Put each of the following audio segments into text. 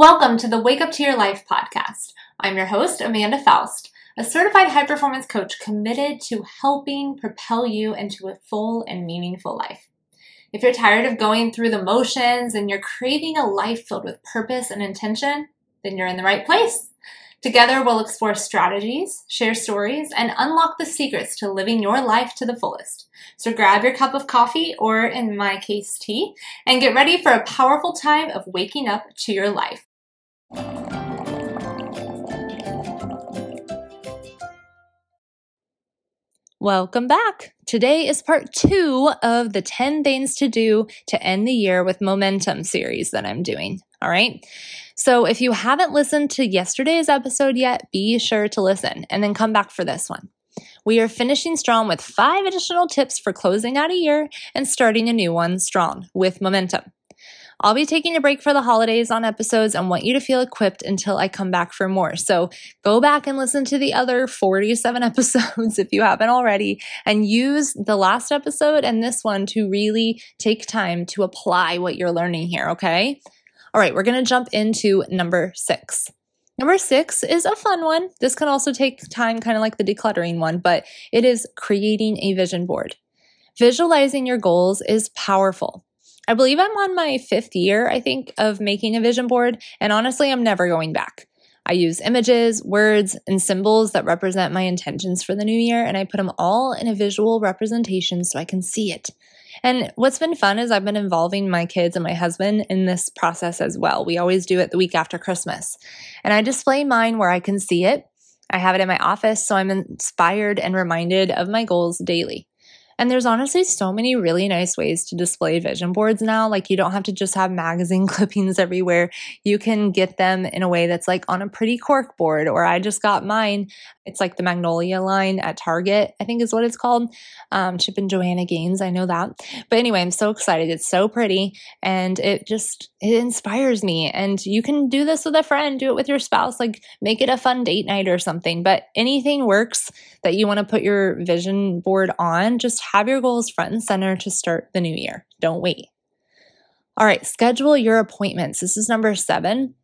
Welcome to the Wake Up to Your Life podcast. I'm your host, Amanda Foust, a certified high performance coach committed to helping propel you into a full and meaningful life. If you're tired of going through the motions and you're craving a life filled with purpose and intention, then you're in the right place. Together, we'll explore strategies, share stories, and unlock the secrets to living your life to the fullest. So grab your cup of coffee, or in my case, tea, and get ready for a powerful time of waking up to your life. Welcome back. Today is part two of the 10 things to do to end the year with momentum series that I'm doing. All right. So if you haven't listened to yesterday's episode yet, be sure to listen and then come back for this one. We are finishing strong with five additional tips for closing out a year and starting a new one strong with momentum. I'll be taking a break for the holidays on episodes and want you to feel equipped until I come back for more. So go back and listen to the other 47 episodes if you haven't already and use the last episode and this one to really take time to apply what you're learning here, okay? All right, we're going to jump into number six. Number six is a fun one. This can also take time, kind of like the decluttering one, but it is creating a vision board. Visualizing your goals is powerful. I believe I'm on my fifth year, I think, of making a vision board, and honestly, I'm never going back. I use images, words, and symbols that represent my intentions for the new year, and I put them all in a visual representation so I can see it. And what's been fun is I've been involving my kids and my husband in this process as well. We always do it the week after Christmas. And I display mine where I can see it. I have it in my office, so I'm inspired and reminded of my goals daily. And there's honestly so many really nice ways to display vision boards now. Like you don't have to just have magazine clippings everywhere. You can get them in a way that's like on a pretty cork board, or I just got mine. It's like the Magnolia line at Target, I think is what it's called. Um, Chip and Joanna Gaines, I know that. But anyway, I'm so excited. It's so pretty and it just, it inspires me. And you can do this with a friend, do it with your spouse, like make it a fun date night or something. But anything works that you want to put your vision board on, just have your goals front and center to start the new year. Don't wait. All right, schedule your appointments. This is number seven.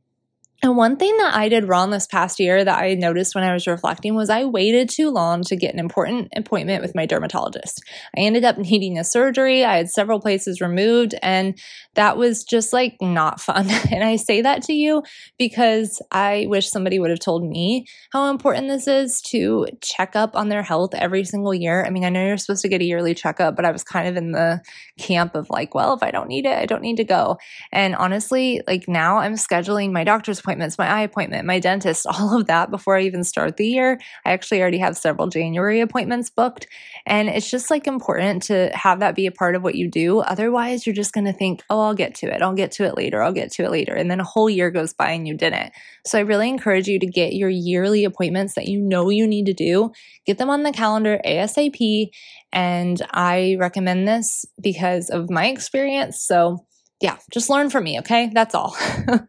And one thing that I did wrong this past year that I noticed when I was reflecting was I waited too long to get an important appointment with my dermatologist. I ended up needing a surgery. I had several places removed, and that was just like not fun. And I say that to you because I wish somebody would have told me how important this is to check up on their health every single year. I mean, I know you're supposed to get a yearly checkup, but I was kind of in the camp of like, well, if I don't need it, I don't need to go. And honestly, like now I'm scheduling my doctor's appointments, my eye appointment, my dentist, all of that before I even start the year. I actually already have several January appointments booked. And it's just like important to have that be a part of what you do. Otherwise, you're just going to think, oh, I'll get to it. I'll get to it later. I'll get to it later. And then a whole year goes by and you didn't. So I really encourage you to get your yearly appointments that you know you need to do, get them on the calendar ASAP. And I recommend this because of my experience. So yeah, just learn from me, okay? That's all.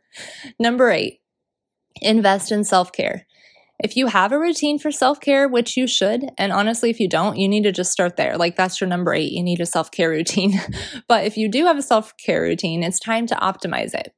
Number eight, invest in self care. If you have a routine for self care, which you should, and honestly, if you don't, you need to just start there. Like that's your number eight. You need a self care routine. but if you do have a self care routine, it's time to optimize it.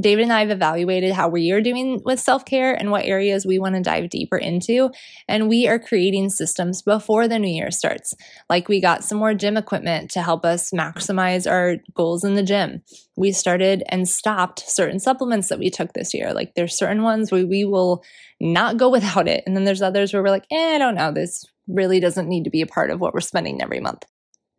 David and I have evaluated how we are doing with self care and what areas we want to dive deeper into. And we are creating systems before the new year starts. Like we got some more gym equipment to help us maximize our goals in the gym. We started and stopped certain supplements that we took this year. Like there's certain ones where we will not go without it. And then there's others where we're like, eh, I don't know, this really doesn't need to be a part of what we're spending every month.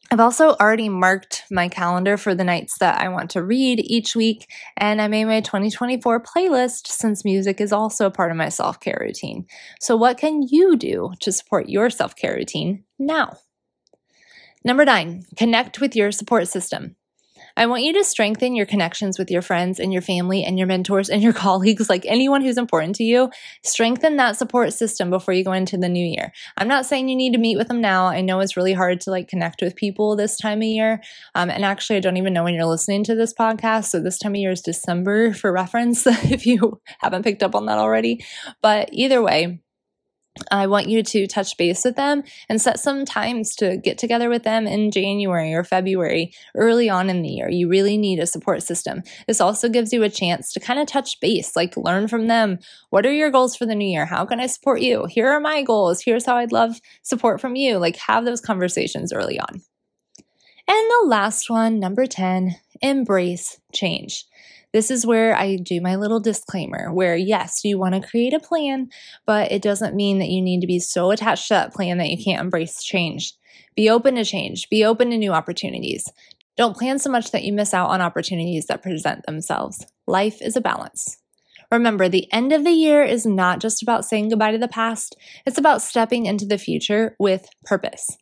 I've also already marked my calendar for the nights that I want to read each week, and I made my 2024 playlist since music is also a part of my self care routine. So, what can you do to support your self care routine now? Number nine, connect with your support system. I want you to strengthen your connections with your friends and your family and your mentors and your colleagues, like anyone who's important to you. Strengthen that support system before you go into the new year. I'm not saying you need to meet with them now. I know it's really hard to like connect with people this time of year. Um, and actually, I don't even know when you're listening to this podcast. So this time of year is December for reference, if you haven't picked up on that already. But either way, I want you to touch base with them and set some times to get together with them in January or February, early on in the year. You really need a support system. This also gives you a chance to kind of touch base, like learn from them. What are your goals for the new year? How can I support you? Here are my goals. Here's how I'd love support from you. Like, have those conversations early on. And the last one, number 10, embrace change. This is where I do my little disclaimer where, yes, you want to create a plan, but it doesn't mean that you need to be so attached to that plan that you can't embrace change. Be open to change, be open to new opportunities. Don't plan so much that you miss out on opportunities that present themselves. Life is a balance. Remember, the end of the year is not just about saying goodbye to the past, it's about stepping into the future with purpose.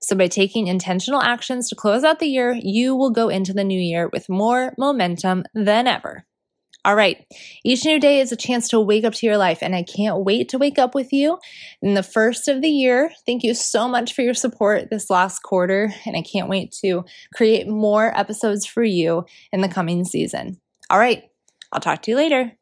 So, by taking intentional actions to close out the year, you will go into the new year with more momentum than ever. All right, each new day is a chance to wake up to your life, and I can't wait to wake up with you in the first of the year. Thank you so much for your support this last quarter, and I can't wait to create more episodes for you in the coming season. All right, I'll talk to you later.